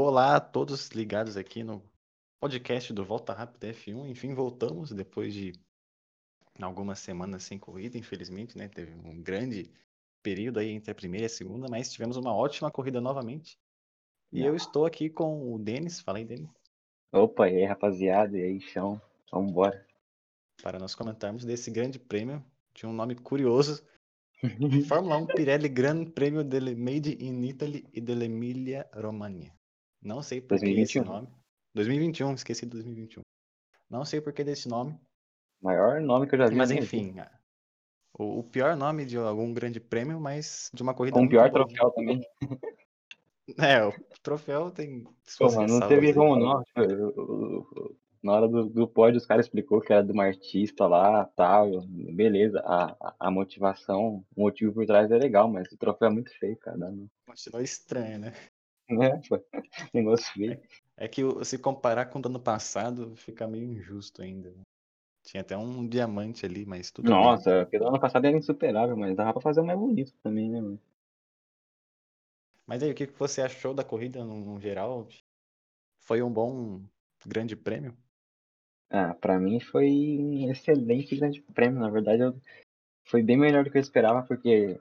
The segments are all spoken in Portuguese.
Olá a todos ligados aqui no podcast do Volta Rápida F1. Enfim, voltamos depois de algumas semanas sem corrida, infelizmente, né? Teve um grande período aí entre a primeira e a segunda, mas tivemos uma ótima corrida novamente. E eu estou aqui com o Denis. Fala aí, Denis. Opa, e aí, rapaziada? E aí, chão? Vambora. Para nós comentarmos desse grande prêmio, de um nome curioso. Fórmula 1 Pirelli Gran Premio delle Made in Italy e dell'Emilia Romagna. Não sei por que esse 2021. nome. 2021, esqueci de 2021. Não sei por que desse nome, Maior nome que eu já vi. mas enfim. a- O, o pior nome de algum grande prêmio, mas de uma corrida muito pior boa. troféu também. É, o troféu tem mano, não teve como não. Tipo, Na hora do, do pódio, os caras explicou que era de uma artista lá, tal. Beleza, a, a- motivação, o motivo por trás é legal, mas o troféu é muito feio, cara. não. Continua estranho, né? É, pô, negócio feio. É que o- se comparar com o do ano passado, fica meio injusto ainda. né? Tinha até um diamante ali, mas tudo bem. Nossa, aquele ano passado era insuperável, mas dava pra fazer um mais bonito também, né, mano? Mas aí, o que que você achou da corrida no, no geral? Foi um bom grande prêmio? Ah, pra mim foi um excelente grande prêmio. Na verdade, eu- foi bem melhor do que eu esperava, porque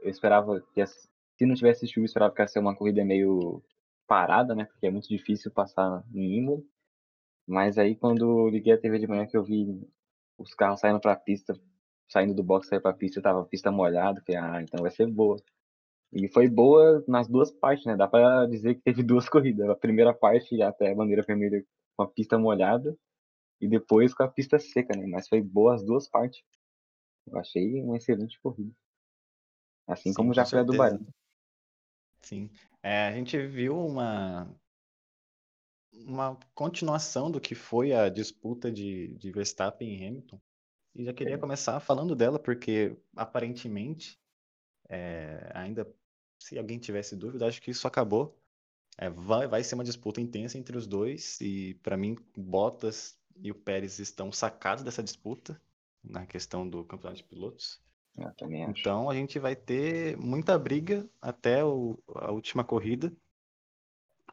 eu esperava que, as- se não tivesse chuva, eu esperava que ia ser uma corrida meio parada, né? Porque é muito difícil passar em Imola. Mas aí, quando eu liguei a TV de manhã, que eu vi os carros saindo pra pista, saindo do box, saindo pra pista, tava a pista molhada, falei, ah, então vai ser boa. E foi boa nas duas partes, né? Dá pra dizer que teve duas corridas. A primeira parte, até a bandeira vermelha com a pista molhada, e depois com a pista seca, né? Mas foi boa as duas partes. Eu achei uma excelente corrida. Assim Sim, como com já foi a do. Bahrein. Sim. É, a gente viu uma, uma continuação do que foi a disputa de, de Verstappen e Hamilton. E já queria começar falando dela, porque aparentemente, é, ainda se alguém tivesse dúvida, acho que isso acabou. É, vai, vai ser uma disputa intensa entre os dois, e para mim, Bottas e o Pérez estão sacados dessa disputa na questão do campeonato de pilotos. Acho. Então a gente vai ter muita briga até o- a última corrida.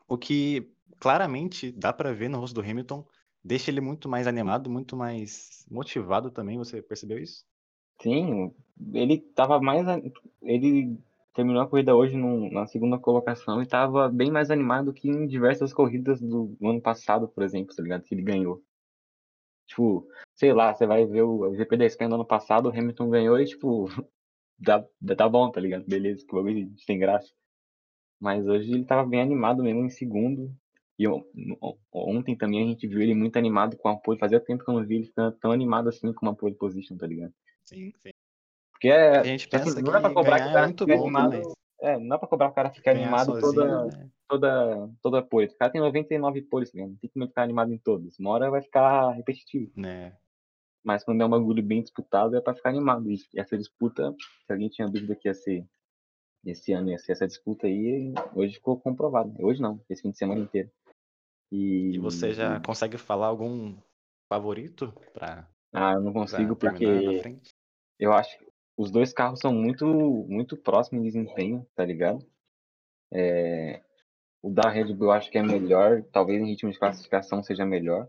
O que claramente dá para ver no rosto do Hamilton, deixa ele muito mais animado, muito mais motivado também. Você percebeu isso? Sim, ele tava mais. Ele terminou a corrida hoje num- na segunda colocação e tava bem mais animado que em diversas corridas do ano passado, por exemplo, tá ligado? Que ele ganhou. Tipo, sei lá, você vai ver o GP da Espanha do ano passado, o Hamilton ganhou e, tipo, dá, tá bom, tá ligado? Beleza, que bagulho sem graça. Mas hoje ele tava bem animado mesmo em segundo. E on- on- ontem também a gente viu ele muito animado com a pole. Fazia tempo que eu não vi ele ficando tão animado assim com uma pole position, tá ligado? Sim, sim. Porque é. A gente assim, pensa não dá pra cobrar que o é cara muito fique bom, animado. É, não dá pra cobrar o cara ficar ganhar animado sozinho, toda, né? Toda, toda pole. O cara tem 99 poles, ligado? Não tem como ficar animado em todas. Uma hora vai ficar repetitivo. né? Mas quando é um bagulho bem disputado, é pra ficar animado. E essa disputa, se alguém tinha dúvida que ia ser esse ano, ia ser essa disputa aí, hoje ficou comprovado. Hoje não, esse fim de semana inteiro. E, E você já consegue falar algum favorito para Ah, eu não consigo porque eu acho que os dois carros são muito, muito próximos em desempenho, tá ligado? É, o da Red Bull eu acho que é melhor, talvez em ritmo de classificação seja melhor.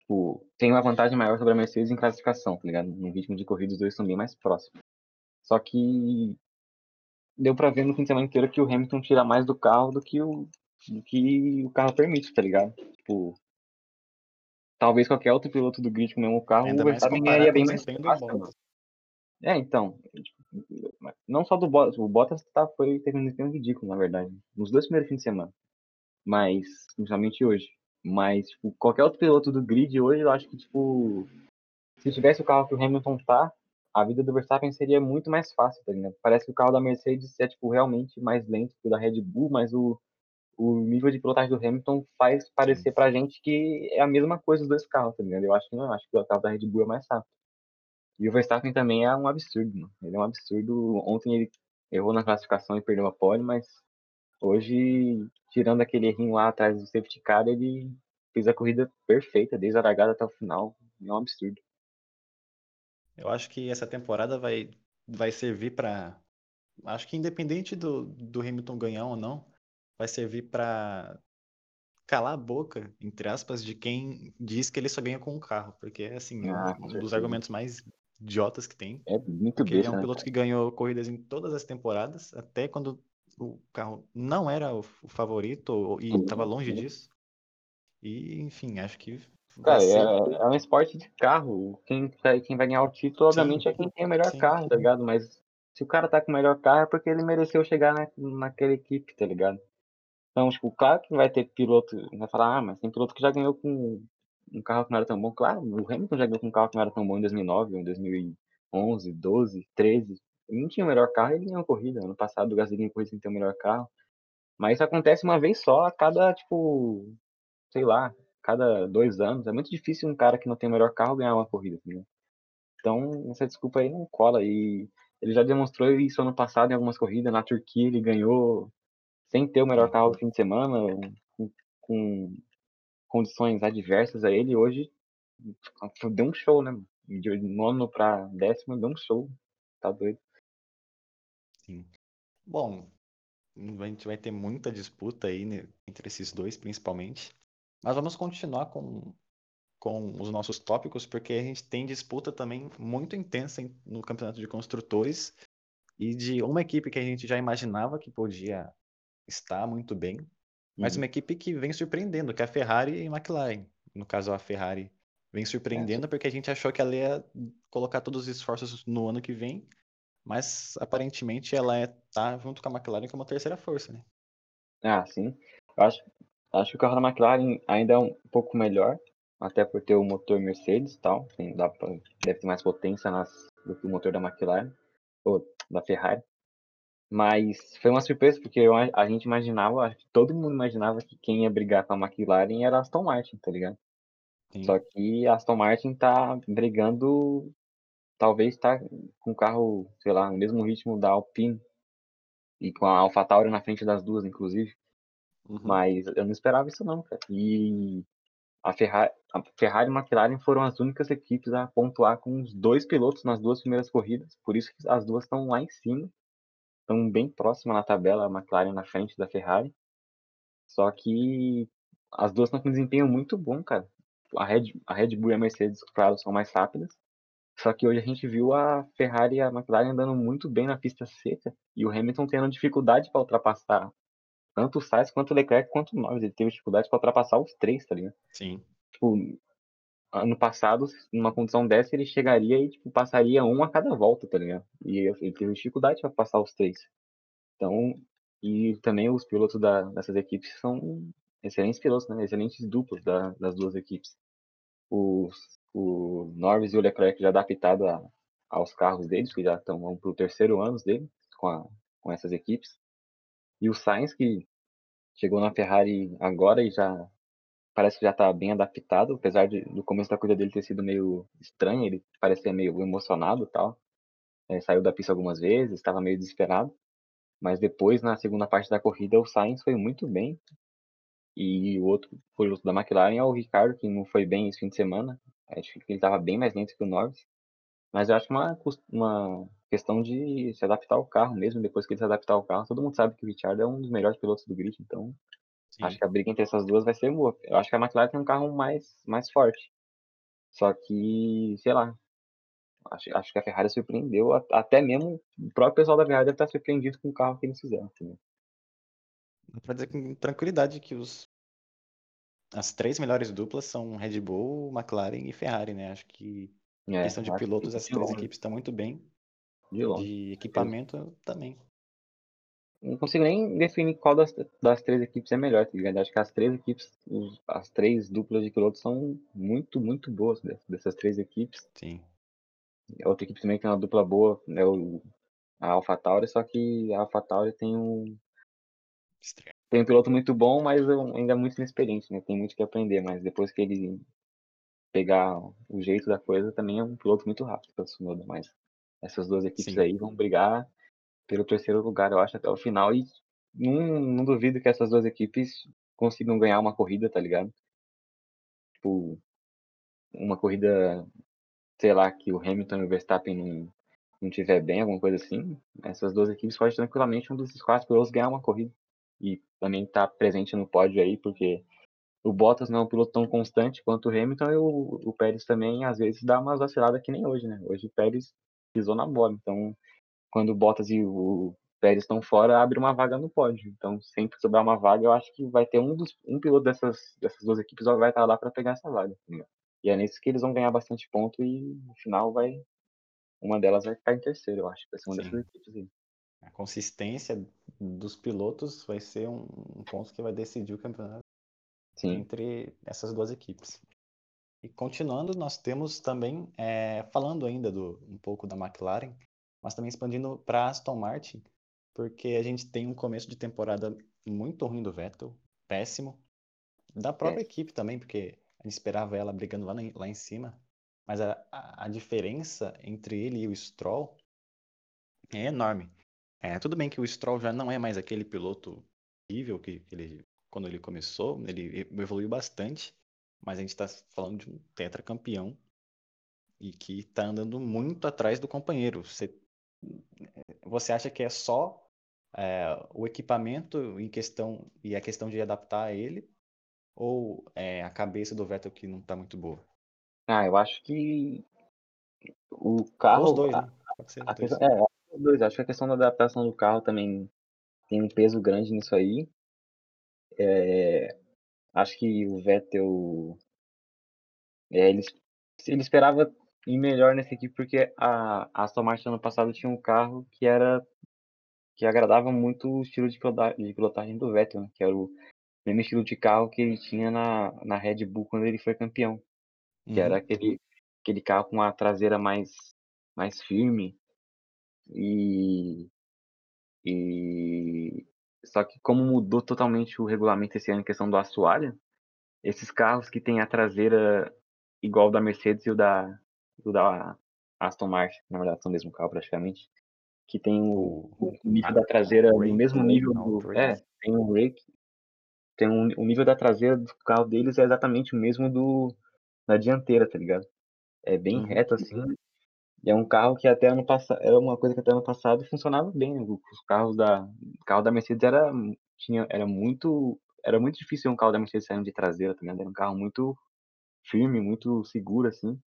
Tipo, tem uma vantagem maior sobre a Mercedes em classificação, tá ligado? No ritmo de corrida os dois são bem mais próximos. Só que deu pra ver no fim de semana inteiro que o Hamilton tira mais do carro do que o, do que o carro permite, tá ligado? Tipo, talvez qualquer outro piloto do grid com o mesmo carro, Ainda o mais Verstappen comparar ganharia o bem mais fácil. É, então, tipo, não só do Bottas, o Bottas tá, foi, teve um desempenho ridículo, na verdade, nos dois primeiros fins de semana, mas, principalmente hoje. Mas, tipo, qualquer outro piloto do grid hoje, eu acho que, tipo, se tivesse o carro que o Hamilton tá, a vida do Verstappen seria muito mais fácil, tá ligado? Parece que o carro da Mercedes é, tipo, realmente mais lento que o da Red Bull, mas o, o nível de pilotagem do Hamilton faz parecer pra gente que é a mesma coisa os dois carros, tá ligado? Eu acho que não, eu acho que o carro da Red Bull é mais rápido. E o Verstappen também é um absurdo, mano. Ele é um absurdo. Ontem ele errou na classificação e perdeu a pole, mas hoje, tirando aquele errinho lá atrás do safety car, ele fez a corrida perfeita, desde a largada até o final. É um absurdo. Eu acho que essa temporada vai, vai servir para. Acho que independente do, do Hamilton ganhar ou não, vai servir para calar a boca, entre aspas, de quem diz que ele só ganha com um carro, porque assim, é Ah, um dos argumentos mais idiotas que tem, É muito porque ele é um né? piloto que ganhou corridas em todas as temporadas, até quando o carro não era o favorito e estava longe sim. disso. E, enfim, acho que Cara, é, ser. é um esporte de carro. Quem, vai- quem vai ganhar o título, Sim, obviamente, é quem tem o melhor sim. carro, tá ligado? Mas se o cara tá com o melhor carro é porque ele mereceu chegar na, naquela equipe, tá ligado? Então, tipo, claro que vai ter piloto, vai falar, ah, mas tem piloto que já ganhou com um carro que não era tão bom. Claro, o Hamilton já ganhou com um carro que não era tão bom em 2009, em 2011, 12, 13. Ele não tinha o melhor carro, ele ganhou a corrida. Ano passado o Gasly ganhou corrida sem ter o melhor carro. Mas isso acontece uma vez só a cada, tipo, sei lá, cada dois anos. É muito difícil um cara que não tem o melhor carro ganhar uma corrida, né? Então, essa desculpa aí não cola. E ele já demonstrou isso ano passado em algumas corridas. Na Turquia ele ganhou sem ter o melhor carro do fim de semana, com, com condições adversas a ele. Hoje deu um show, né? De nono pra décimo, deu um show. Tá doido. Sim. Bom, a gente vai ter muita disputa aí né, entre esses dois, principalmente. Mas vamos continuar com, com os nossos tópicos, porque a gente tem disputa também muito intensa no campeonato de construtores e de uma equipe que a gente já imaginava que podia estar muito bem, mas Uhum. uma equipe que vem surpreendendo, que é a Ferrari e a McLaren. No caso, a Ferrari vem É, surpreendendo porque a gente achou que ela ia colocar todos os esforços no ano que vem, mas aparentemente ela é, tá junto com a McLaren como a terceira força, né? Ah, sim. Eu acho, acho que o carro da McLaren ainda é um pouco melhor, até por ter o motor Mercedes e tal. Assim, dá pra, deve ter mais potência nas, do que o motor da McLaren, ou da Ferrari. Mas foi uma surpresa, porque eu, a gente imaginava, acho que todo mundo imaginava que quem ia brigar com a McLaren era a Aston Martin, tá ligado? Sim. Só que a Aston Martin tá brigando, talvez tá com o carro, sei lá, no mesmo ritmo da Alpine, e com a AlphaTauri na frente das duas, inclusive. Uhum. Mas eu não esperava isso não, cara. E a Ferrari, a Ferrari e a McLaren foram as únicas equipes a pontuar com os dois pilotos nas duas primeiras corridas, por isso que as duas estão lá em cima, estão bem próximas na tabela, a McLaren na frente da Ferrari. Só que as duas estão com um desempenho muito bom, cara. A Red, a Red Bull e a Mercedes, claro, são mais rápidas. Só que hoje a gente viu a Ferrari e a McLaren andando muito bem na pista seca e o Hamilton tendo dificuldade para ultrapassar tanto o Sainz quanto o Leclerc quanto o Norris. Ele teve dificuldade para ultrapassar os três, tá ligado? Sim. Tipo, ano passado, numa condição dessa, ele chegaria e tipo, passaria um a cada volta, tá ligado? E ele teve dificuldade para passar os três. Então, e também os pilotos da, dessas equipes são excelentes pilotos, né? Excelentes duplos da, das duas equipes. Os, o Norris e o Leclerc já adaptado a, aos carros deles, que já estão vão pro terceiro ano dele com, a, com essas equipes. E o Sainz, que chegou na Ferrari agora e já parece que já está bem adaptado, apesar de do começo da corrida dele ter sido meio estranho, ele parecia meio emocionado e tal. É, saiu da pista algumas vezes, estava meio desesperado. Mas depois, na segunda parte da corrida, o Sainz foi muito bem. E o outro piloto da McLaren é o Ricardo, que não foi bem esse fim de semana. Acho que ele estava bem mais lento que o Norris. Mas eu acho uma, uma questão de se adaptar ao carro mesmo. Depois que ele se adaptar ao carro, todo mundo sabe que o Richard é um dos melhores pilotos do grid. Então, Sim. acho que a briga entre essas duas vai ser boa. Eu acho que a McLaren tem um carro mais, mais forte. Só que, sei lá, acho, acho que a Ferrari surpreendeu. Até mesmo o próprio pessoal da Ferrari deve estar surpreendido com o carro que eles fizeram. entendeu? Dá pra dizer com tranquilidade que os, as três melhores duplas são Red Bull, McLaren e Ferrari, né? Acho que É, questão de pilotos, as três equipes estão muito bem. de longe. De equipamento também. Não consigo nem definir qual das, das três equipes é melhor, tá ligado? Acho que as três equipes, os- as três duplas de pilotos são muito, muito boas dessas, três equipes. Sim. A outra equipe também tem uma dupla boa, é o, a AlphaTauri, só que a AlphaTauri tem um, Estreia. tem um piloto muito bom, mas é ainda muito inexperiente, né? Tem muito que aprender, mas depois que ele pegar o jeito da coisa, também é um piloto muito rápido, o Tsunoda, mas essas duas equipes Sim. aí vão brigar pelo terceiro lugar, eu acho, até o final, e não, não duvido que essas duas equipes consigam ganhar uma corrida, tá ligado? Tipo, uma corrida, sei lá, que o Hamilton e o Verstappen não, não tiver bem, alguma coisa assim, essas duas equipes podem tranquilamente um desses quatro pilotos ganhar uma corrida. e também tá presente no pódio aí, porque o Bottas não é um piloto tão constante quanto o Hamilton e o, o Pérez também, às vezes, dá umas vaciladas que nem hoje, né? Hoje o Pérez pisou na bola, então quando o Bottas e o Pérez estão fora, abre uma vaga no pódio. Então, sempre que sobrar uma vaga, eu acho que vai ter um, dos, um piloto dessas, dessas duas equipes vai estar lá para pegar essa vaga. Tá e é nisso que eles vão ganhar bastante ponto e no final vai. Uma delas vai ficar em terceiro, eu acho. Vai ser uma Sim. dessas equipes aí. A consistência dos pilotos vai ser um, um ponto que vai decidir o campeonato Sim. entre essas duas equipes. E continuando, nós temos também, é, falando ainda do, um pouco da McLaren, mas também expandindo para Aston Martin, porque a gente tem um começo de temporada muito ruim do Vettel, péssimo, da própria É. equipe também, porque a gente esperava ela brigando lá, na- lá em cima, mas a, a, a diferença entre ele e o Stroll é enorme. É, tudo bem que o Stroll já não é mais aquele piloto horrível que, que ele, quando ele começou, ele evoluiu bastante, mas a gente está falando de um tetracampeão e que está andando muito atrás do companheiro. Você, você acha que é só é, o equipamento em questão e a questão de adaptar a ele, ou é a cabeça do Vettel que não está muito boa? Ah, eu acho que o Ou os carro. dois, a- né? Pode ser a os dois. questão- é, os dois. Acho que a questão da adaptação do carro também tem um peso grande nisso aí. É, acho que o Vettel. é, ele, ele esperava ir melhor nessa equipe porque a, a Aston Martin ano passado tinha um carro que era que agradava muito o estilo de pilota- de pilotagem do Vettel, né? que era o mesmo estilo de carro que ele tinha na, na Red Bull quando ele foi campeão, que era Uhum. aquele, aquele carro com a traseira mais, mais firme e, e só que como mudou totalmente o regulamento esse ano em questão do assoalho, esses carros que tem a traseira igual da Mercedes e o da, o da Aston Martin, na verdade são o mesmo carro praticamente, que tem o, O, nível da traseira no mesmo nível do. É, tem um rake. Tem um, o nível da traseira do carro deles é exatamente o mesmo do da dianteira, tá ligado? É bem Uhum. reto assim. E é um carro que até ano passado. Era uma coisa que até ano passado funcionava bem. né? Os carros da. O carro da Mercedes era. Tinha, era muito. Era muito difícil um carro da Mercedes saindo de traseira, tá ligado? Era um carro muito firme, muito seguro, assim.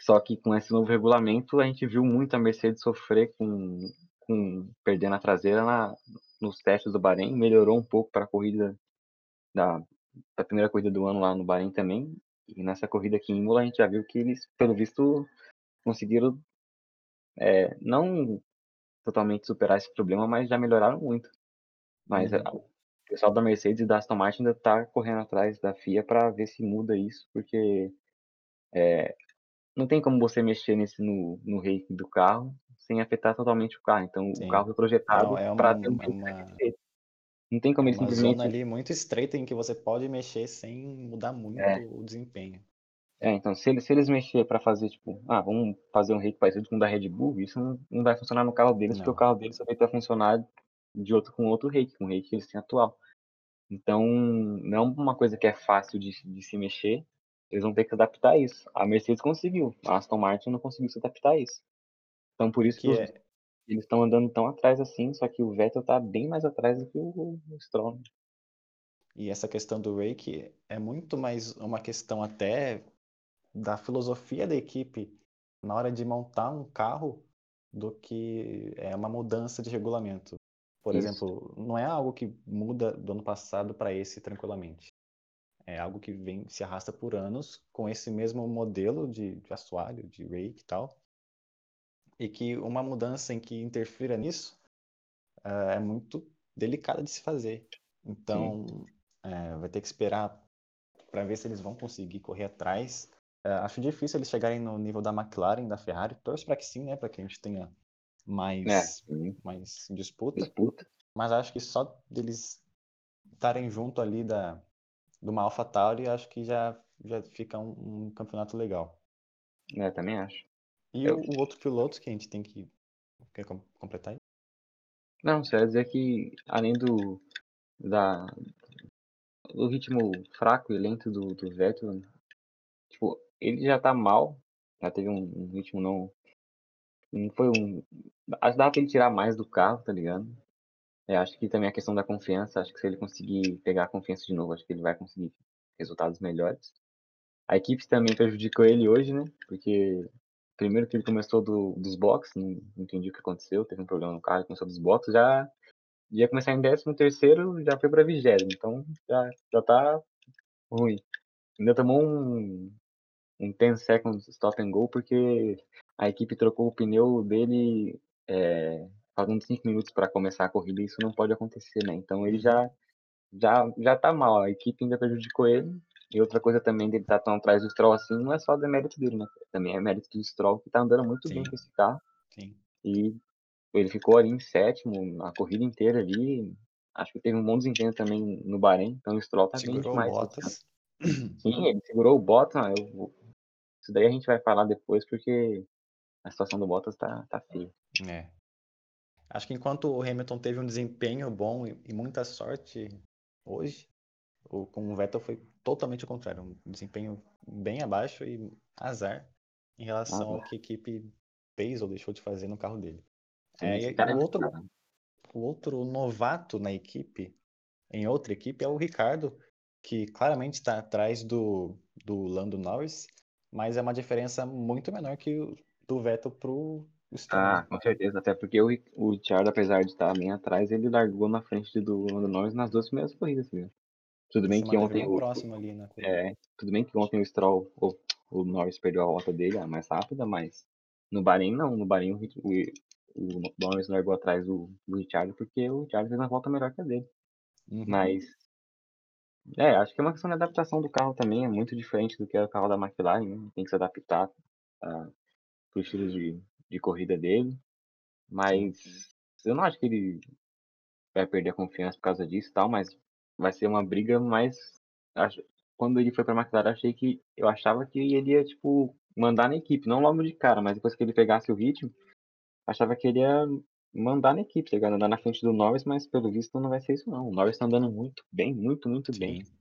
Só que com esse novo regulamento, a gente viu muito a Mercedes sofrer com, com perdendo a traseira na, nos testes do Bahrein. Melhorou um pouco para a corrida da, da primeira corrida do ano lá no Bahrein também. E nessa corrida aqui em Imola, a gente já viu que eles, pelo visto, conseguiram é, não totalmente superar esse problema, mas já melhoraram muito. Mas Uhum. a- o pessoal da Mercedes e da Aston Martin ainda está correndo atrás da FIA para ver se muda isso, porque é, não tem como você mexer nesse no, no rake do carro sem afetar totalmente o carro. Então o Sim. carro foi É, projetado é para uma, ter um é uma. Não tem como é ele uma simplesmente. zona ali muito estreita em que você pode mexer sem mudar muito É, o desempenho. é, então se eles, se eles mexer para fazer tipo, ah, vamos fazer um rake parecido com o da Red Bull, isso não, não vai funcionar no carro deles, porque o Não. carro deles só vai para funcionar de outro com outro rake, com o rake que eles têm atual. Então, não é uma coisa que é fácil de, de se mexer. Eles vão ter que se adaptar a isso. A Mercedes conseguiu, a Aston Martin não conseguiu se adaptar a isso. Então, por isso que Que os- é, eles estão andando tão atrás assim, só que o Vettel tá bem mais atrás do que o, o Stroll. né? e essa questão do rake é muito mais uma questão até da filosofia da equipe na hora de montar um carro do que é uma mudança de regulamento. Por Isso. exemplo, não é algo que muda do ano passado para esse tranquilamente. É algo que vem se arrasta por anos com esse mesmo modelo de, de assoalho, de rake e tal. E que uma mudança em que interfira nisso eh, é muito delicada de se fazer. Então, eh, vai ter que esperar para ver se eles vão conseguir correr atrás. Eh, acho difícil eles chegarem no nível da McLaren, da Ferrari. Torço para que sim, né? Para que a gente tenha É, mais, sim, mais disputa. disputa. Mas acho que só deles estarem junto ali da, de uma AlphaTauri, acho que já, já fica um, um campeonato legal. É, também acho. E Eu- o, outro piloto que a gente tem que quer com- completar aí? Não, você ia dizer que além do, da, do ritmo fraco e lento do, do Vettel, tipo, ele já tá mal, já teve um, um ritmo não. Não foi um. Acho que dava pra ele tirar mais do carro, tá ligado? É, acho que também a questão da confiança, acho que se ele conseguir pegar a confiança de novo, acho que ele vai conseguir resultados melhores. A equipe também prejudicou ele hoje, né? Porque primeiro que ele começou do, dos boxes, não entendi o que aconteceu, teve um problema no carro, começou dos boxes, já ia começar em 13 terceiro, já foi para vigésimo, então já, já tá ruim. Ainda tomou um, um 10 seconds stop and go, porque a equipe trocou o pneu dele é, faltando 5 minutos para começar a corrida, e isso não pode acontecer, né? Então ele já, já, já tá mal, a equipe ainda prejudicou ele. E outra coisa também dele estar tá tão atrás do Stroll assim, não é só demérito dele, né? Também é mérito do Stroll, que tá andando muito Sim. bem com esse carro. Sim. E ele ficou ali em sétimo, a corrida inteira ali. Acho que teve um bom desempenho também no Bahrein, então o Stroll tá Segurou bem demais. o Bottas. Sim, ele segurou o Bottas, eu, isso daí a gente vai falar depois, porque a situação do Bottas tá, tá feia. É. Acho que enquanto o Hamilton teve um desempenho bom e, e muita sorte hoje, o, com o Vettel foi totalmente o contrário. Um desempenho bem abaixo e azar em relação ao que a equipe fez ou deixou de fazer no carro dele. Sim, É, e é o, outro, o outro novato na equipe, em outra equipe, é o Ricardo, que claramente está atrás do, do Lando Norris, mas é uma diferença muito menor que do Vettel pro. Ah, né? com certeza. Até porque o, o Richard, apesar de estar bem atrás, ele largou na frente do Lando Norris nas duas primeiras corridas. Viu? Tudo bem que ontem o, próximo ali na corrida. é, tudo bem que ontem o Stroll, o, o Norris perdeu a volta dele, a mais rápida, mas no Bahrein não. No Bahrein o, o, o Norris largou atrás do, do Richard porque o Richard fez uma volta melhor que a dele. Uhum. Mas é, acho que é uma questão de adaptação do carro também, é muito diferente do que é o carro da McLaren, né? Tem que se adaptar ah, pro estilo de, de corrida dele. Mas eu não acho que ele vai perder a confiança por causa disso e tal, mas vai ser uma briga mais. Quando ele foi pra McLaren, achei que. Eu achava que ele ia, tipo, mandar na equipe, não logo de cara, mas depois que ele pegasse o ritmo, achava que ele ia mandar na equipe, tá ligado? Andar na frente do Norris, mas pelo visto não vai ser isso não. O Norris tá andando muito bem, muito, muito bem. Sim.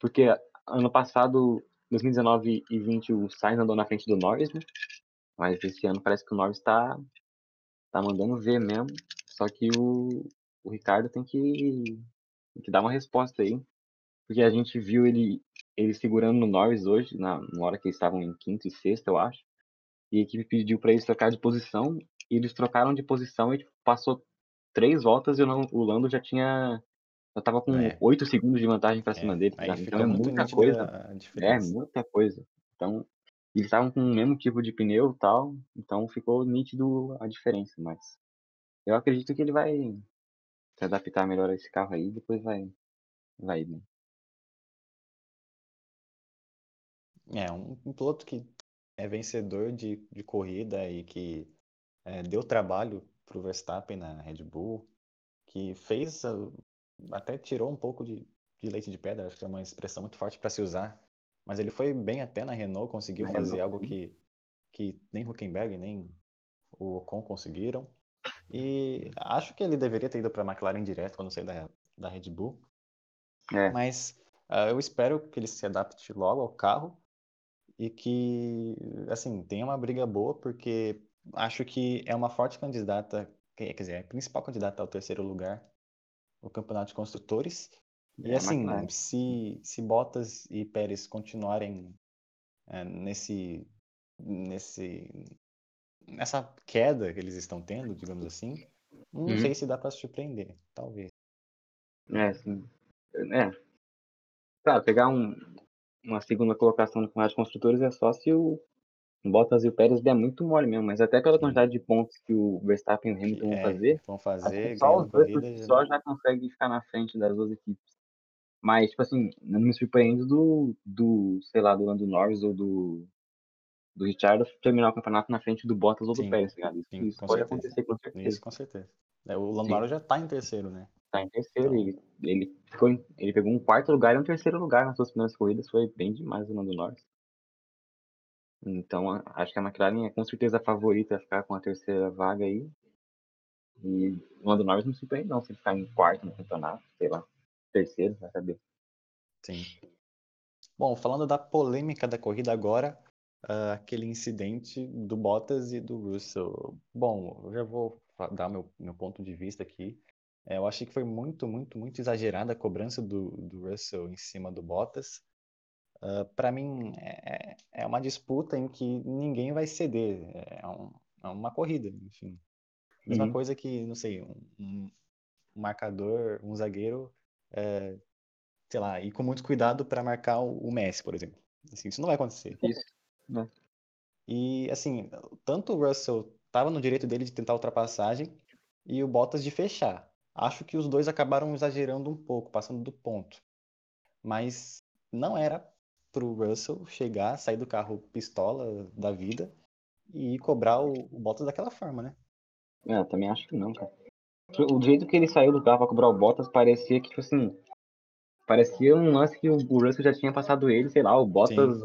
Porque ano passado, 2019 e 20, o Sainz andou na frente do Norris, né? Mas esse ano parece que o Norris tá, tá mandando ver mesmo. Só que o, o Ricardo tem que, tem que dar uma resposta aí. Porque a gente viu ele, ele segurando no Norris hoje, na, na hora que eles estavam em quinto e sexto, eu acho. E a equipe pediu para eles trocar de posição. E eles trocaram de posição e tipo, passou três voltas e o Lan- o Lando já tinha. Já tava com É. 8 segundos de vantagem para É, cima dele. tá Aí Então é muita coisa. É, muita coisa. Então, eles estavam com o mesmo tipo de pneu tal, então ficou nítido a diferença, mas eu acredito que ele vai se adaptar melhor a esse carro aí depois vai, vai bem. É, um, um piloto que é vencedor de, de corrida e que é, deu trabalho para o Verstappen na Red Bull, que fez, a- até tirou um pouco de, de leite de pedra, acho que é uma expressão muito forte para se usar, mas ele foi bem até na Renault, conseguiu Na fazer Renault, algo que, que nem Huckenberg nem o Ocon conseguiram. E acho que ele deveria ter ido para a McLaren direto quando sair da, da Red Bull. É, Mas ah, eu espero que ele se adapte logo ao carro e que, assim, tenha uma briga boa, porque acho que é uma forte candidata, quer quer dizer, é a principal candidata ao terceiro lugar no Campeonato de Construtores. E é assim, se, se Bottas e Pérez continuarem eh, nesse, nesse, nessa queda que eles estão tendo, digamos assim, não Uhum. sei se dá para surpreender, talvez. É, sim. É. Claro, pegar um, uma segunda colocação no campeonato de construtores é só se o Bottas e o Pérez der muito mole mesmo, mas até pela quantidade de pontos que o Verstappen e o Hamilton vão é, fazer, vão fazer só os dois corrida. só já conseguem ficar na frente das duas equipes. Mas, tipo assim, não me surpreendo do, do sei lá, do Lando Norris ou do, do Richard terminar o campeonato na frente do Bottas ou do Sim, Pérez, tá ligado? Isso, sim, isso pode certeza. acontecer com certeza. Isso com certeza. É, O Lando. Norris já tá em terceiro, né? Tá em terceiro, Então- ele, ele, ficou em- ele pegou um quarto lugar e um terceiro lugar nas suas primeiras corridas, foi bem demais o Lando Norris. Então, acho que a McLaren é com certeza a favorita a ficar com a terceira vaga aí. E o Lando Norris não se surpreende não, se ele ficar em quarto no campeonato, sei lá, terceiro, vai saber. Sim. Bom, falando da polêmica da corrida agora, ah, aquele incidente do Bottas e do Russell. Bom, eu já vou dar meu, meu ponto de vista aqui. É, eu achei que foi muito, muito, muito exagerada a cobrança do, do Russell em cima do Bottas. Uh, para mim, é, é uma disputa em que ninguém vai ceder. É, um, é uma corrida, enfim. Mesma Uhum. coisa que, não sei, um, um marcador, um zagueiro, sei lá, ir com muito cuidado para marcar o, o Messi, por exemplo. Assim, isso não vai acontecer. Isso. né? E, assim, tanto o Russell estava no direito dele de tentar ultrapassagem e o Bottas de fechar. Acho que os dois acabaram exagerando um pouco, passando do ponto. Mas não era pro Russell chegar, sair do carro pistola da vida e cobrar o, o Bottas daquela forma, né? É, eu também acho que não, cara. O jeito que ele saiu do carro pra cobrar o Bottas parecia que, tipo assim. Parecia um lance que o Russell já tinha passado ele, sei lá, o Bottas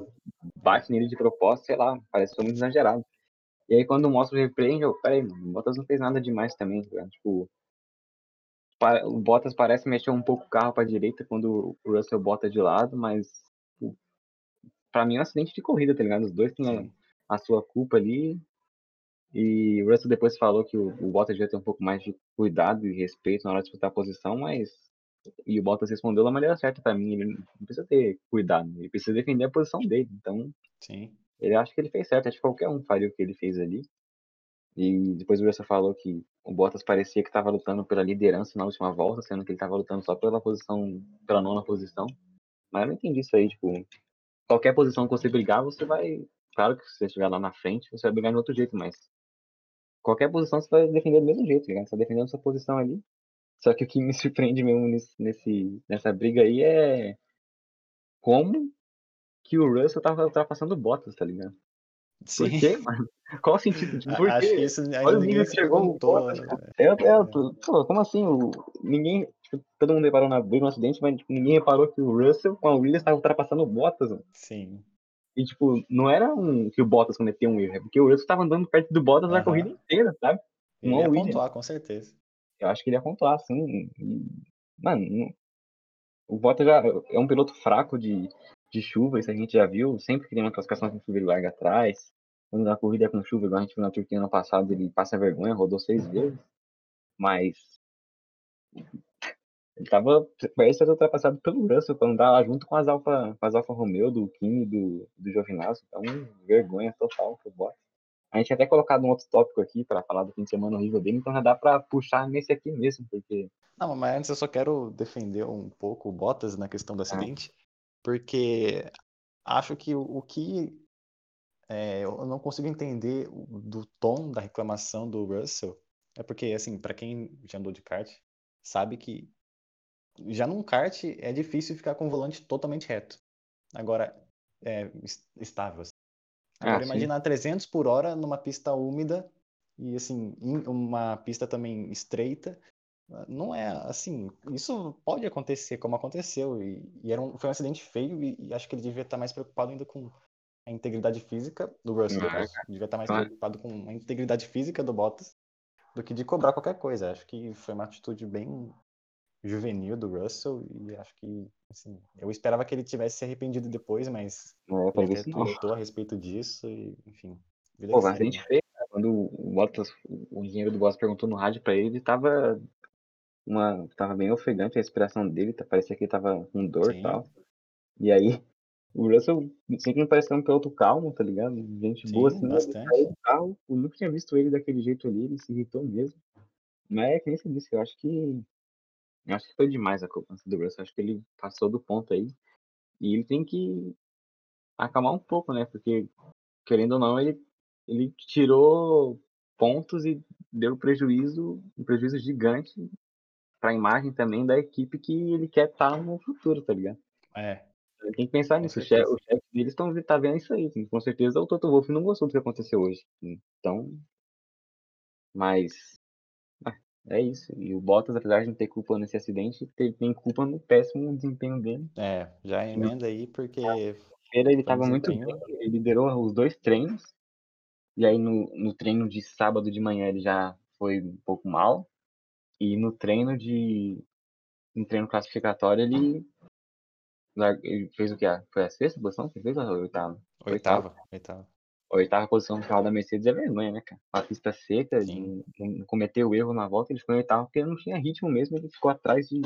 bate nele de propósito, sei lá, pareceu muito exagerado. E aí quando mostra o replay, eu, peraí, mano, o Bottas não fez nada demais também, tá? Tipo, o Bottas parece mexer um pouco o carro pra direita quando o Russell bota de lado, mas tipo, pra mim é um acidente de corrida, tá ligado? Os dois têm Sim, a, a sua culpa ali. E o Russell depois falou que o, o Bottas devia ter um pouco mais de cuidado e respeito na hora de disputar a posição, mas. E o Bottas respondeu da maneira certa pra mim. Ele não precisa ter cuidado, ele precisa defender a posição dele. Então, sim, ele acha que ele fez certo. Acho que qualquer um faria o que ele fez ali. E depois o Russell falou que o Bottas parecia que estava lutando pela liderança na última volta, sendo que ele estava lutando só pela posição, pela nona posição. Mas eu não entendi isso aí, tipo, qualquer posição que você brigar, você vai. Claro que se você estiver lá na frente, você vai brigar de outro jeito, mas qualquer posição você vai defender do mesmo jeito, tá ligado? Você tá defendendo sua posição ali. Só que o que me surpreende mesmo nesse, nessa briga aí é como que o Russell tava ultrapassando o Bottas, tá ligado? Por sim. quê, mano? Qual o sentido? Tipo, por Acho que quê? isso Olha ainda o ninguém que chegou. É, é, pô, como assim? O, ninguém, tipo, todo mundo reparou na briga, no acidente, mas tipo, ninguém reparou que o Russell com a Williams tava ultrapassando o Bottas, mano. Sim. E, tipo, não era um, que o Bottas cometeu um erro, é porque o Russell tava andando perto do Bottas a Aham. corrida inteira, sabe? Com Ele a ia pontuar, com certeza. Eu acho que ele ia pontuar, sim. Mano, não- o Bottas já é um piloto fraco de, de chuva, isso a gente já viu. Sempre que tem uma classificação com chuva, ele larga atrás. Quando na corrida é com chuva, igual a gente viu na Turquia ano passado, ele passa vergonha, rodou seis vezes. Mas ele tava parece ser ultrapassado pelo Russell pra andar junto com as Alfa, com as Alfa Romeo, do Kimi do, do Giovinazzi. Então, vergonha total pro Bottas. A gente tinha até colocado um outro tópico aqui pra falar do fim de semana horrível dele, então já dá pra puxar nesse aqui mesmo, porque Não, mas antes eu só quero defender um pouco o Bottas na questão do acidente, porque acho que o, o que é, eu não consigo entender do tom da reclamação do Russell é porque, assim, para quem já andou de kart, sabe que já num kart é difícil ficar com o volante totalmente reto. Agora, é es- estável. assim. Agora, Ah, imagina a 300 por hora numa pista úmida e, assim, em uma pista também estreita. Não é assim. Isso pode acontecer, como aconteceu. E, e era um, foi um acidente feio e, e acho que ele devia estar mais preocupado ainda com a integridade física do Russell, Ah, caso. Devia estar mais claro. preocupado com a integridade física do Bottas do que de cobrar qualquer coisa. Acho que foi uma atitude bem juvenil do Russell e acho que, assim, eu esperava que ele tivesse se arrependido depois, mas Não é ele até se não. tweetou a respeito disso e, enfim, Pô, mas a gente né? fez, cara, quando o Bottas, o engenheiro do Bottas perguntou no rádio pra ele, ele tava uma, tava bem ofegante a respiração dele, tá- parecia que ele tava com dor e Sim, tal. E aí, o Russell sempre me pareceu um piloto calmo, tá ligado? Gente boa sim, assim, ele bastante. saiu do carro, eu nunca tinha visto ele daquele jeito ali, ele se irritou mesmo. Mas é que nem você disse, eu acho que eu acho que foi demais a cobrança do Russell, acho que ele passou do ponto aí. E ele tem que acalmar um pouco, né? Porque, querendo ou não, ele, ele tirou pontos e deu prejuízo, um prejuízo gigante pra imagem também da equipe que ele quer estar no futuro, tá ligado? É, Ele tem que pensar nisso. O chefe, certeza. o chefe deles estão tá vendo isso aí. Com certeza o Toto Wolff não gostou do que aconteceu hoje. Então, mas é isso. E o Bottas, apesar de não ter culpa nesse acidente, tem, culpa no péssimo desempenho dele. É, já emenda aí porque Feira ele estava muito bem, ele liderou os dois treinos. E aí no, no treino de sábado de manhã ele já foi um pouco mal. E no treino de. No treino classificatório ele. Ele fez o que? Foi a sexta posição? fez ou a? Oitava. Oitava, oitava. A oitava posição do carro da Mercedes é vergonha, né, cara? A pista seca, Sim. não, cometeu erro na volta, ele ficou em oitavo porque não tinha ritmo mesmo, ele ficou atrás de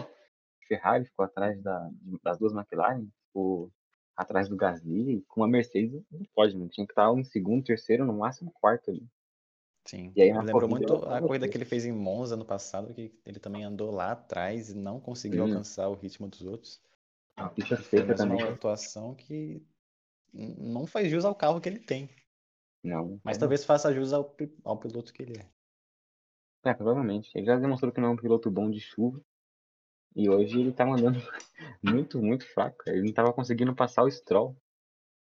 Ferrari, ficou atrás da, das duas McLaren, ficou atrás do Gasly, com a Mercedes não pode, não tinha que estar em segundo, terceiro, no máximo quarto ali. Sim. E aí lembrou muito a corrida que ele fez em Monza no passado, que ele também andou lá atrás e não conseguiu Sim. alcançar o ritmo dos outros. a pista seca também. uma atuação que não faz jus ao carro que ele tem. Não. Mas talvez faça jus ao, ao piloto que ele é. É, provavelmente. Ele já demonstrou que não é um piloto bom de chuva. E hoje ele tá mandando muito, muito fraco. Ele não tava conseguindo passar o Stroll.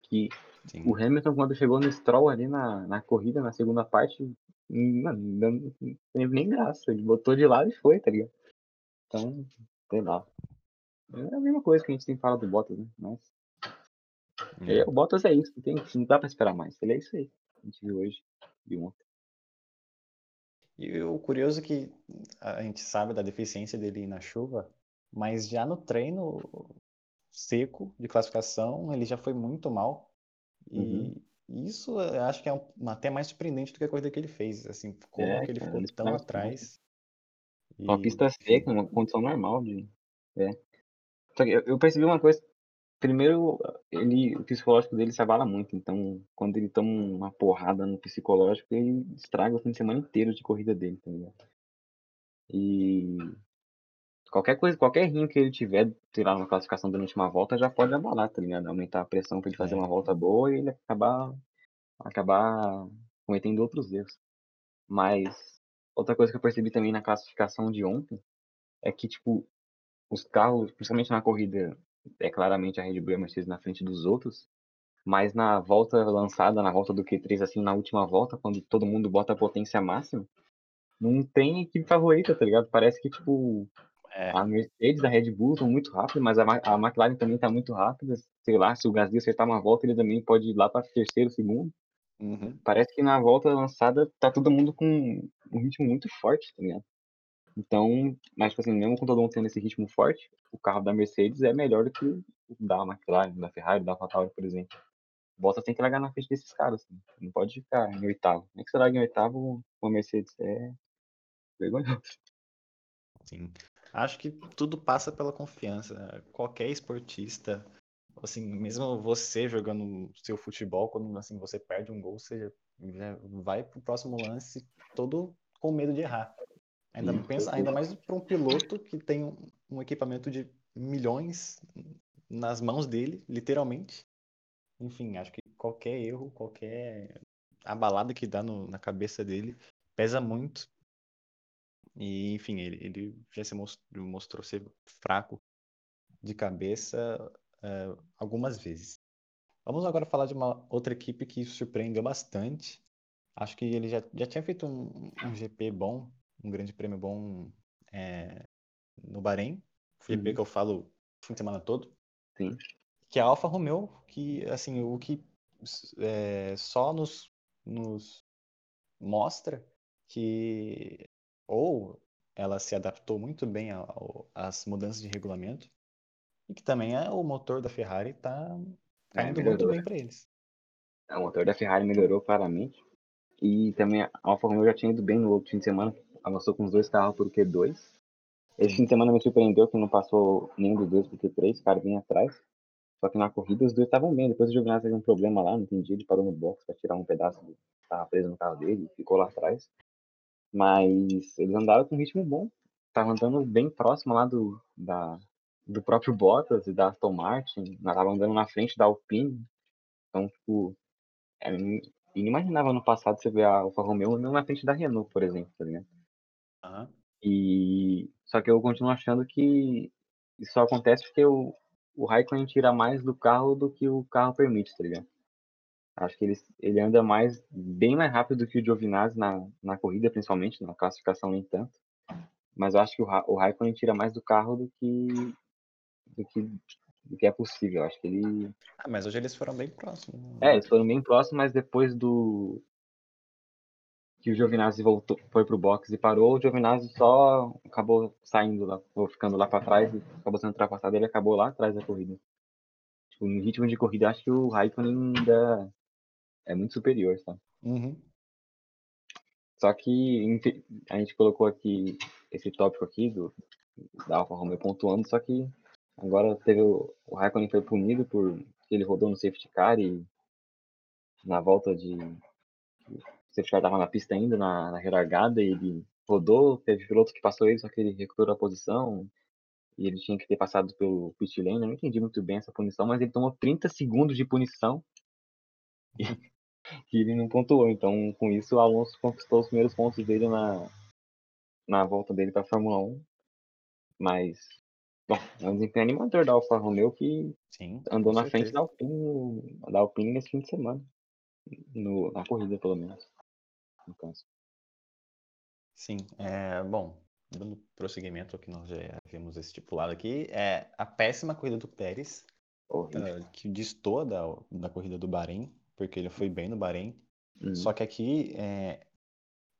Que Sim. o Hamilton, quando chegou no Stroll ali na, na corrida, na segunda parte, mano, não, não teve nem graça. Ele botou de lado e foi, tá ligado? Então, sei lá. É a mesma coisa que a gente tem falado do Bottas, né? Mas É. o Bottas é isso, não, tem, não dá pra esperar mais. Ele é isso aí. A gente viu hoje e ontem. E o curioso é que a gente sabe da deficiência dele na chuva, mas já no treino seco de classificação ele já foi muito mal. E Uhum. isso eu acho que é um- até mais surpreendente do que a corrida que ele fez. Assim, como É, que ele ficou tão atrás. Uma E, pista seca, uma condição normal de. É. Só que eu, eu percebi uma coisa. Primeiro, ele, o psicológico dele se abala muito. Então, quando ele toma uma porrada no psicológico, ele estraga o fim de semana inteiro de corrida dele, tá ligado? E qualquer coisa, qualquer rinho que ele tiver, sei lá, na classificação durante uma volta, já pode abalar, tá ligado? Aumentar a pressão pra ele fazer É. uma volta boa e ele acabar, acabar cometendo outros erros. Mas outra coisa que eu percebi também na classificação de ontem é que, tipo, os carros, principalmente na corrida, é claramente a Red Bull e a Mercedes na frente dos outros, mas na volta lançada, na volta do Q3, assim, na última volta, quando todo mundo bota a potência máxima, não tem equipe favorita, tá ligado? Parece que, tipo, é, a Mercedes, a Red Bull estão muito rápidas, mas a, a McLaren também tá muito rápida. Sei lá, se o Gasly acertar uma volta, ele também pode ir lá para terceiro, segundo. uhum, Parece que na volta lançada tá todo mundo com um ritmo muito forte, tá ligado? Então, mas tipo assim, mesmo com todo mundo tendo esse ritmo forte, o carro da Mercedes é melhor do que o da McLaren, da Ferrari, da AlphaTauri, por exemplo. O Bottas tem que largar na frente desses caras, assim. não pode ficar em oitavo. Nem que você largue em oitavo com a Mercedes é vergonhoso. sim. Acho que tudo passa pela confiança. Qualquer esportista, assim, mesmo você jogando seu futebol, quando assim você perde um gol, você já vai pro próximo lance todo com medo de errar. Ainda, pensa, ainda mais para um piloto que tem um, um equipamento de milhões nas mãos dele, literalmente. Enfim, acho que qualquer erro, qualquer abalada que dá no- na cabeça dele pesa muito. E, enfim, ele, ele já se mos- mostrou ser fraco de cabeça eh, algumas vezes. Vamos agora falar de uma outra equipe que surpreendeu bastante. Acho que ele já, já tinha feito um, um GP bom, um grande prêmio bom eh, no Bahrein. GP Uhum. que eu falo o fim de semana todo. Sim. Que é a Alfa Romeo, que assim, o que eh, só nos, nos mostra que ou ela se adaptou muito bem ao- às mudanças de regulamento e que também é o motor da Ferrari está É, indo muito bem né? para eles. O motor da Ferrari melhorou claramente. E também a Alfa Romeo já tinha ido bem no outro fim de semana. Avançou com os dois carros pro Q2. Esse fim de semana me surpreendeu que não passou nenhum dos dois pro Q3, o cara vinha atrás. Só que na corrida os dois estavam bem. Depois o Giovinazzi teve um problema lá, não entendi. Ele parou no box pra tirar um pedaço que tava preso no carro dele ficou lá atrás. Mas eles andaram com um ritmo bom. Tava andando bem próximo lá do, da, do próprio Bottas e da Aston Martin. Tava andando na frente da Alpine. Então, tipo, é inimaginável no passado você ver a Alfa Romeo não na frente da Renault, por exemplo, tá ligado? Aham. E só que eu continuo achando que isso só acontece porque o, o Raikkonen tira mais do carro do que o carro permite, tá ligado? Acho que ele, ele anda mais, bem mais rápido do que o Giovinazzi na, na corrida, principalmente, na classificação nem tanto. Mas eu acho que o, Ra- o Raikkonen tira mais do carro do que, do que, do que é possível. Eu acho que ele, Ah, mas hoje eles foram bem próximos. É, eles foram bem próximos, mas depois do. Que o Giovinazzi voltou, foi pro box e parou, o Giovinazzi só acabou saindo lá, ou ficando lá pra trás, e acabou sendo ultrapassado, ele acabou lá atrás da corrida. Tipo, no ritmo de corrida, acho que o Raikkonen ainda é muito superior, sabe? Uhum. Só que a gente colocou aqui esse tópico aqui do, da Alfa Romeo pontuando, só que agora teve o, o Raikkonen foi punido por ele rodou no safety car e na volta de safety car estava na pista ainda na, na relargada e ele rodou, teve piloto que passou ele, só que ele recuperou a posição e ele tinha que ter passado pelo pit lane, eu não entendi muito bem essa punição, mas ele tomou 30 segundos de punição e, e ele não pontuou, então com isso o Alonso conquistou os primeiros pontos dele na, na volta dele para a Fórmula 1, mas bom, é um desempenho animador da Alfa Romeo que Sim, andou na frente certeza. da Alpine, da Alpine nesse fim de semana, no, na corrida pelo menos, no caso. Sim, é, bom, dando prosseguimento ao que nós já havíamos estipulado aqui, é a péssima corrida do Pérez, uh, que destoa da, da corrida do Bahrein, porque ele foi bem no Bahrein. Uhum. Só que aqui, é,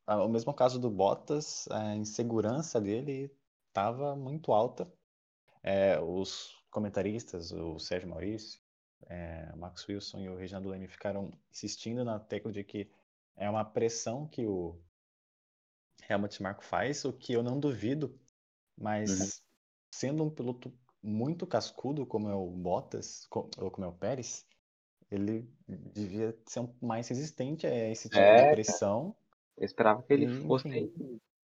o mesmo caso do Bottas, a insegurança dele estava muito alta. É, os comentaristas, o Sérgio Maurício, é, Max Wilson e o Reginaldo Leme ficaram insistindo na tecla de que é uma pressão que o Helmut Marko faz, o que eu não duvido, mas Uhum. sendo um piloto muito cascudo como é o Bottas, ou como é o Pérez, ele devia ser mais resistente a esse tipo É, de pressão. Eu esperava que ele fosse.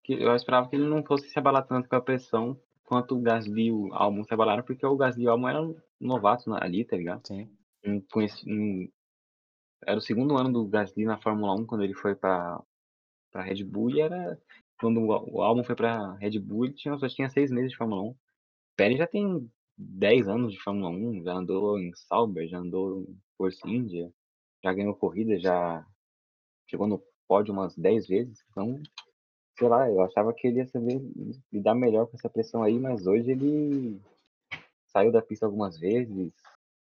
Que, eu esperava que ele não fosse se abalar tanto com a pressão quanto o Gasly e o Albon se abalaram, porque o Gasly e o Albon eram novatos ali, tá ligado? Sim, Não conheci- não- Era o segundo ano do Gasly na Fórmula 1 quando ele foi pra, pra Red Bull e era. Quando o Albon foi pra Red Bull, ele tinha, só tinha seis meses de Fórmula 1. Pérez já tem 10 anos de Fórmula 1, já andou em Sauber, já andou em Force India, já ganhou corrida, já chegou no pódio umas 10 vezes. Então, sei lá, eu achava que ele ia saber lidar melhor com essa pressão aí, mas hoje ele saiu da pista algumas vezes,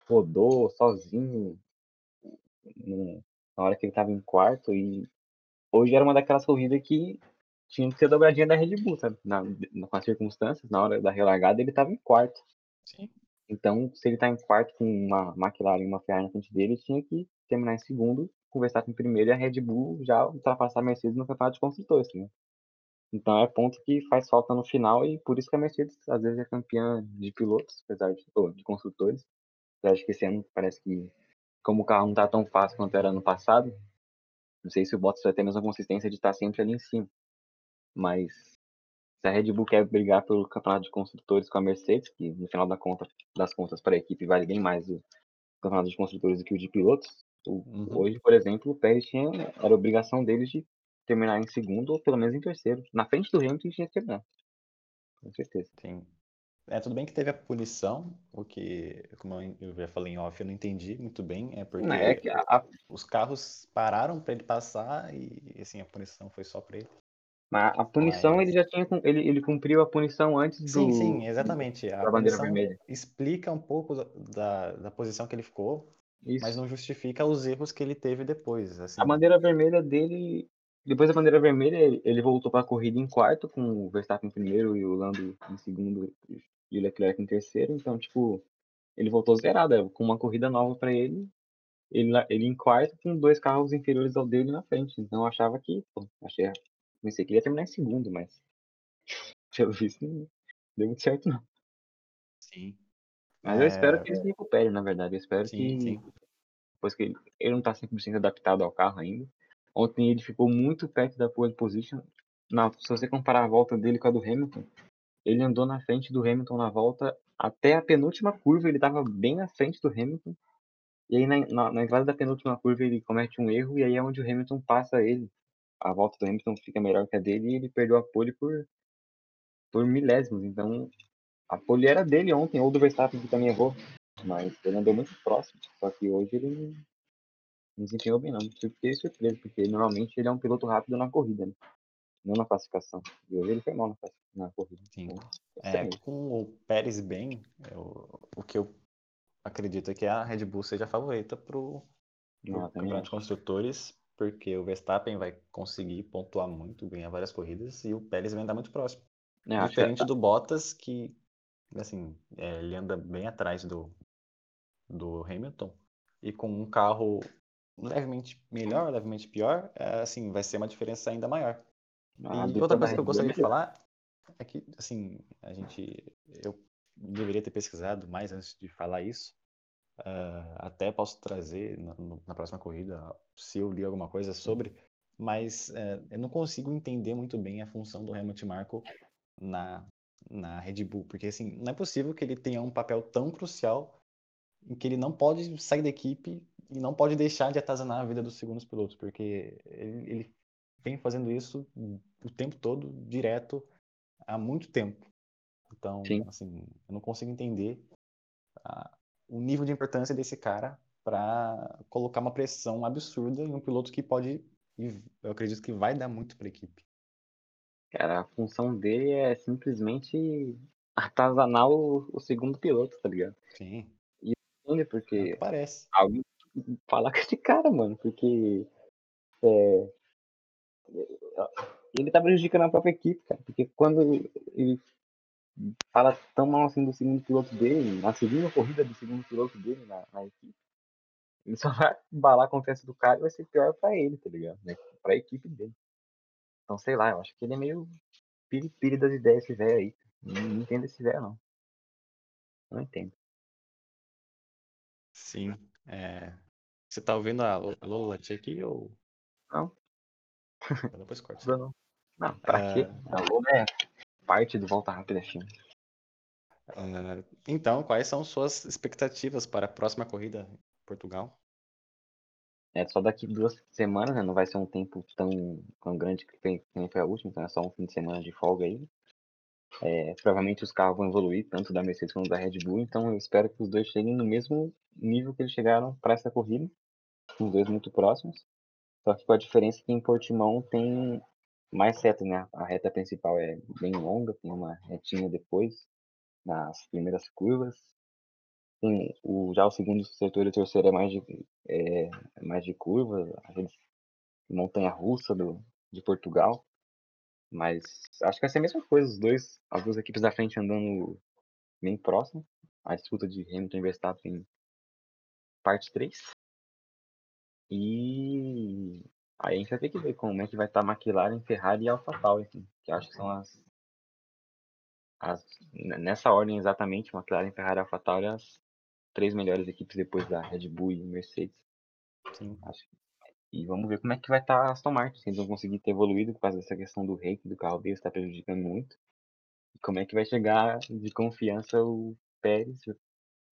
rodou sozinho no- na hora que ele estava em quarto e hoje era uma daquelas corridas que tinha que ser dobradinha da Red Bull, sabe? Na, na- com as circunstâncias, na hora da relargada ele estava em quarto. sim, Então, se ele tá em quarto com uma McLaren e uma Ferrari na frente dele, ele tinha que terminar em segundo, conversar com o primeiro e a Red Bull já ultrapassar a Mercedes no campeonato de construtores, né? Então é ponto que faz falta no final e por isso que a Mercedes às vezes é campeã de pilotos, apesar de, ou de construtores. Eu acho que esse ano parece que, como o carro não tá tão fácil quanto era ano passado, não sei se o Bottas vai ter a mesma consistência de estar sempre ali em cima. Mas se a Red Bull quer brigar pelo campeonato de construtores com a Mercedes, que no final da conta, das contas para a equipe vale bem mais o campeonato de construtores do que o de pilotos, Uhum. hoje, por exemplo, o Pérez tinha, era obrigação deles de terminar em segundo ou pelo menos em terceiro. Na frente do Hamilton tinha que terminar. Com certeza. sim. É, tudo bem que teve a punição, o que, como eu já falei em off, eu não entendi muito bem, é porque é que a, os carros pararam para ele passar e, assim, a punição foi só para ele. a- a punição Mas- ele já tinha. Ele, ele cumpriu a punição antes do. Sim, sim, exatamente. A da bandeira vermelha. explica um pouco da- da, da posição que ele ficou, Isso. mas não justifica os erros que ele teve depois. Assim. A bandeira vermelha dele. Depois da bandeira vermelha, ele- ele voltou para a corrida em quarto, com o Verstappen em primeiro e o Lando em segundo e o Leclerc em terceiro. Então, tipo, ele voltou zerado, é, com uma corrida nova para ele. Ele, ele em quarto com dois carros inferiores ao dele na frente. Então, eu achava que. Pô, achei. Pensei que ele ia terminar em segundo, mas. Pelo visto, não deu muito certo, não. Sim. Mas eu espero É, que ele se recupere, na verdade. Eu espero Sim, que. sim. Depois que ele, ele não tá 100% adaptado ao carro ainda. Ontem ele ficou muito perto da pole position. Na, se você comparar a volta dele com a do Hamilton, ele andou na frente do Hamilton na volta até a penúltima curva, ele tava bem na frente do Hamilton. E aí na, na, na entrada da penúltima curva ele comete um erro e aí é onde o Hamilton passa ele. A volta do Hamilton fica melhor que a dele e ele perdeu a pole por, por milésimos. Então a pole era dele ontem, ou do Verstappen que também errou. Mas ele andou muito próximo. Só que hoje ele não, desempenhou bem não. Fiquei surpreso, porque normalmente ele é um piloto rápido na corrida, né? Não na classificação. E hoje ele foi mal na, na corrida. Sim. Então, É, estranho. com o Pérez bem, eu- o que eu acredito é que a Red Bull seja a favorita para o Não, também Campeonato de. Construtores, porque o Verstappen vai conseguir pontuar muito, ganhar várias corridas, e o Pérez vai andar muito próximo. É, que Diferente do Bottas, que assim, é, ele anda bem atrás do, do Hamilton, e com um carro levemente melhor, levemente pior, é, assim, vai ser uma diferença ainda maior. A E outra coisa que eu gostaria de falar é que, assim, a gente, eu deveria ter pesquisado mais antes de falar isso. Ah, até posso trazer na, na próxima corrida, se eu li alguma coisa sobre, mas eh, eu não consigo entender muito bem a função do Helmut Marko na, na Red Bull, porque assim, não é possível que ele tenha um papel tão crucial em que ele não pode sair da equipe e não pode deixar de atazanar a vida dos segundos pilotos, porque ele, ele vem fazendo isso o tempo todo, direto, há muito tempo. Então, Sim. assim, eu não consigo entender a- o nível de importância desse cara para colocar uma pressão absurda em um piloto que pode, e eu acredito que vai dar muito para a equipe. Cara, a função dele é simplesmente atazanar o, o segundo piloto, tá ligado? Sim, Entende? é Porque que parece. alguém falar com esse cara, mano, porque é, ele tá prejudicando a própria equipe, cara. Porque quando ele fala tão mal assim do segundo piloto dele, na segunda corrida do segundo piloto dele na, na equipe, ele só vai embalar a confiança do cara e vai ser pior pra ele, tá ligado? Né? Pra equipe dele. Então, sei lá, eu acho que ele é meio piripiri das ideias esse velho aí. Não, não entendo esse velho, não. Não entendo. Sim. É, Você tá ouvindo a Lola aqui ou Não, depois corta? Bruno. Não, pra Ah, quê? A Lola é parte do Volta Rápida FM. ah, então, quais são suas expectativas para a próxima corrida em Portugal? É só daqui duas semanas, né? Não vai ser um tempo tão, tão grande que nem foi a última, então é só um fim de semana de folga aí. É, provavelmente os carros vão evoluir, tanto da Mercedes quanto da Red Bull, então eu espero que os dois cheguem no mesmo nível que eles chegaram para essa corrida, os dois muito próximos. Só que com a diferença que em Portimão tem mais seta, né? A reta principal é bem longa, tem uma retinha depois, nas primeiras curvas. Tem o, já o segundo setor e o terceiro é mais de, é, mais de curva, aqueles montanha russa do, de Portugal. Mas acho que vai ser a mesma coisa, os dois, as duas equipes da frente andando bem próximo. A disputa de Hamilton e Verstappen parte 3. E aí a gente vai ter que ver como é que vai estar McLaren, Ferrari e AlphaTauri, assim, que acho que são as, as nessa ordem exatamente, McLaren, Ferrari e AlphaTauri as três melhores equipes depois da Red Bull e Mercedes. Sim. Acho. E vamos ver como é que vai estar a Aston Martin, se eles vão conseguir ter evoluído por causa dessa questão do rate do carro deles, está prejudicando muito. E como é que vai chegar de confiança o Pérez,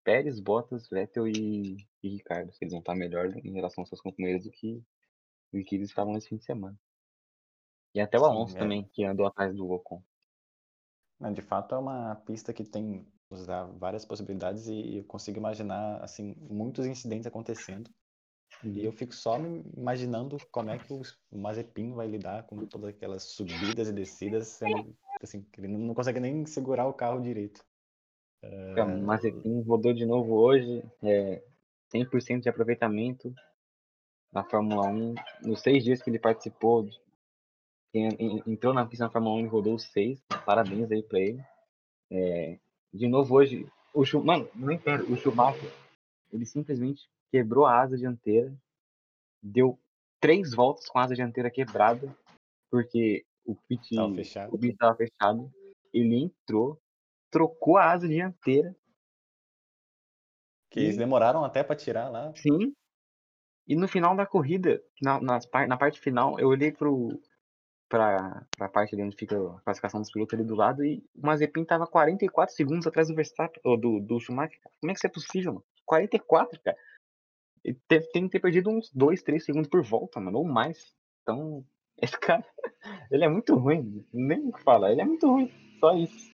Pérez, Bottas, Vettel e, e Ricardo, se eles vão estar melhor em relação aos seus companheiros do que, do que eles estavam nesse fim de semana. E até o Sim, Alonso é. também, que andou atrás do Ocon. De fato, é uma pista que tem várias possibilidades e eu consigo imaginar assim muitos incidentes acontecendo. E eu fico só imaginando como é que o Mazepin vai lidar com todas aquelas subidas e descidas, sendo assim, ele não consegue nem segurar o carro direito. O Mazepin rodou de novo hoje, é, 100% de aproveitamento na Fórmula 1. Nos seis dias que ele participou, entrou na pista na Fórmula 1 e rodou os seis. Parabéns aí pra ele. É, de novo hoje, o Schu- mano, não entendo, o Schumacher, ele simplesmente quebrou a asa dianteira, deu três voltas com a asa dianteira quebrada, porque o pit, o pit estava fechado. Ele entrou, trocou a asa dianteira, Que eles E- demoraram até para tirar lá. sim. E no final da corrida, na, nas na parte final, eu olhei pro, pra, pra parte ali onde fica a classificação dos pilotos ali do lado e o Mazepin tava 44 segundos atrás do Verstappen, ou do, do Schumacher. Como é que isso é possível, mano? 44, cara. Ele te- tem que ter perdido uns 2, 3 segundos por volta, mano, ou mais. Então, esse cara, ele é muito ruim. Nem o que falar, ele é muito ruim. Só isso.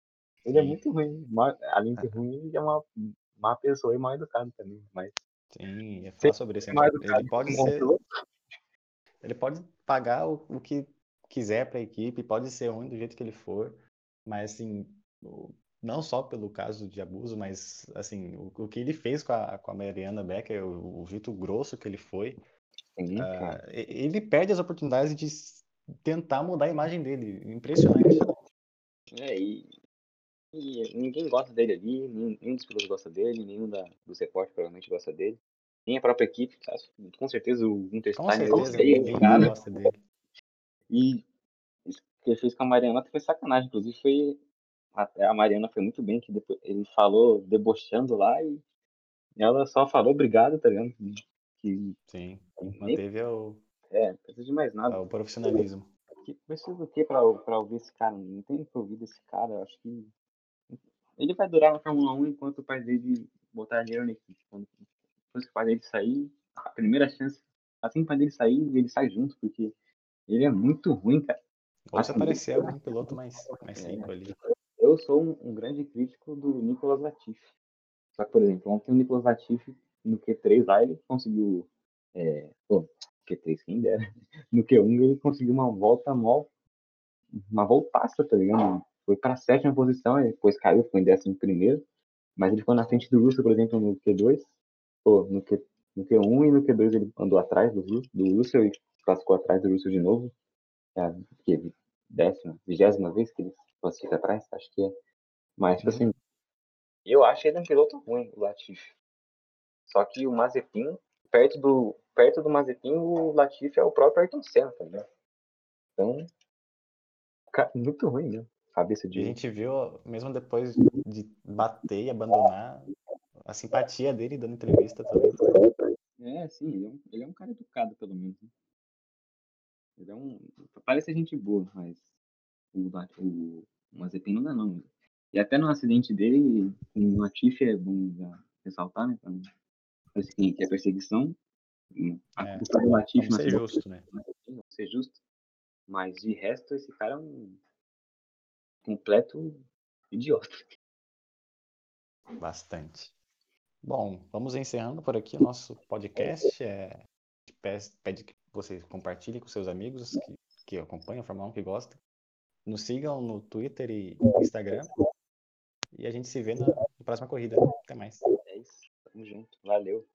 Ele é Sim. muito ruim. Além de ser ruim, ele é uma má pessoa e mal educado também. Mas Sim, falar sobre isso. mais Ele pode ser, ele pode pagar o, o que quiser para a equipe, pode ser ruim do jeito que ele for, mas assim, o- não só pelo caso de abuso, mas assim, o, o que ele fez com a, com a Mariana Becker, o, o jeito grosso que ele foi, Sim, e- ele perde as oportunidades de tentar mudar a imagem dele. Impressionante. É, e, e ninguém gosta dele ali, nenhum, nenhum dos pilotos gosta dele, nenhum da, dos repórteres provavelmente gosta dele. nem a própria equipe, tá? com certeza o cara. gosta dele. E isso que ele fez com a Mariana foi sacanagem. Inclusive, foi. Até a Mariana foi muito bem, que depois ele falou debochando lá e ela só falou obrigado, tá ligado? Que Sim, nem manteve o, é, não precisa de mais nada. o profissionalismo. Que precisa do que pra, pra ouvir esse cara? Não tem que ouvir desse cara. Eu acho que. Ele vai durar na Fórmula 1 enquanto o pai dele botar dinheiro na equipe. Quando depois que o pai dele sair, a primeira chance, assim que o pai dele sair, ele sai junto, porque ele é muito ruim, cara. Ou se Assim, aparecer algum piloto mais, mais rico ali. Eu sou um, um grande crítico do Nicolas Latifi. Só que, por exemplo, ontem o Nicolas Latifi no Q3 lá ele conseguiu. É, pô, Q3 quem dera. No Q1 ele conseguiu uma volta mó. Uma voltaça, tá ligado? Foi pra sétima posição, aí depois caiu, ficou em décimo primeiro. Mas ele ficou na frente do Russell, por exemplo, no Q2. Pô, no, Q, no Q1 e no Q2 ele andou atrás do, do Russell e classificou atrás do Russell de novo. É a vigésima vez que ele classifica atrás, acho que é. Mas, tipo Uhum. assim, eu acho ele um piloto ruim, o Latifi. Só que o Mazepin, perto do, perto do Mazepin, o Latifi é o próprio Ayrton Senna, tá ligado? Então, muito ruim, né? Cabeça E a de. gente viu, mesmo depois de bater e abandonar, a simpatia dele dando entrevista também. É, sim, ele é um, ele é um cara educado, pelo menos. né? Ele é um. Parece gente boa, mas o, La- o, o Mazepin não dá, não. E até no acidente dele, com o Latifi é bom já ressaltar, né? Não parecer que que é perseguição. Hum, A É, culpa do Latifi Vamos ser justo, né? Vamos ser justo. Mas de resto, esse cara é um completo idiota. Bastante. Bom, vamos encerrando por aqui o nosso podcast. É, a pede, que você compartilhe com seus amigos que, que acompanham a Fórmula 1, que gostam. Nos sigam no Twitter e Instagram. E a gente se vê na, próxima corrida. Até mais. É isso. Tamo junto. Valeu.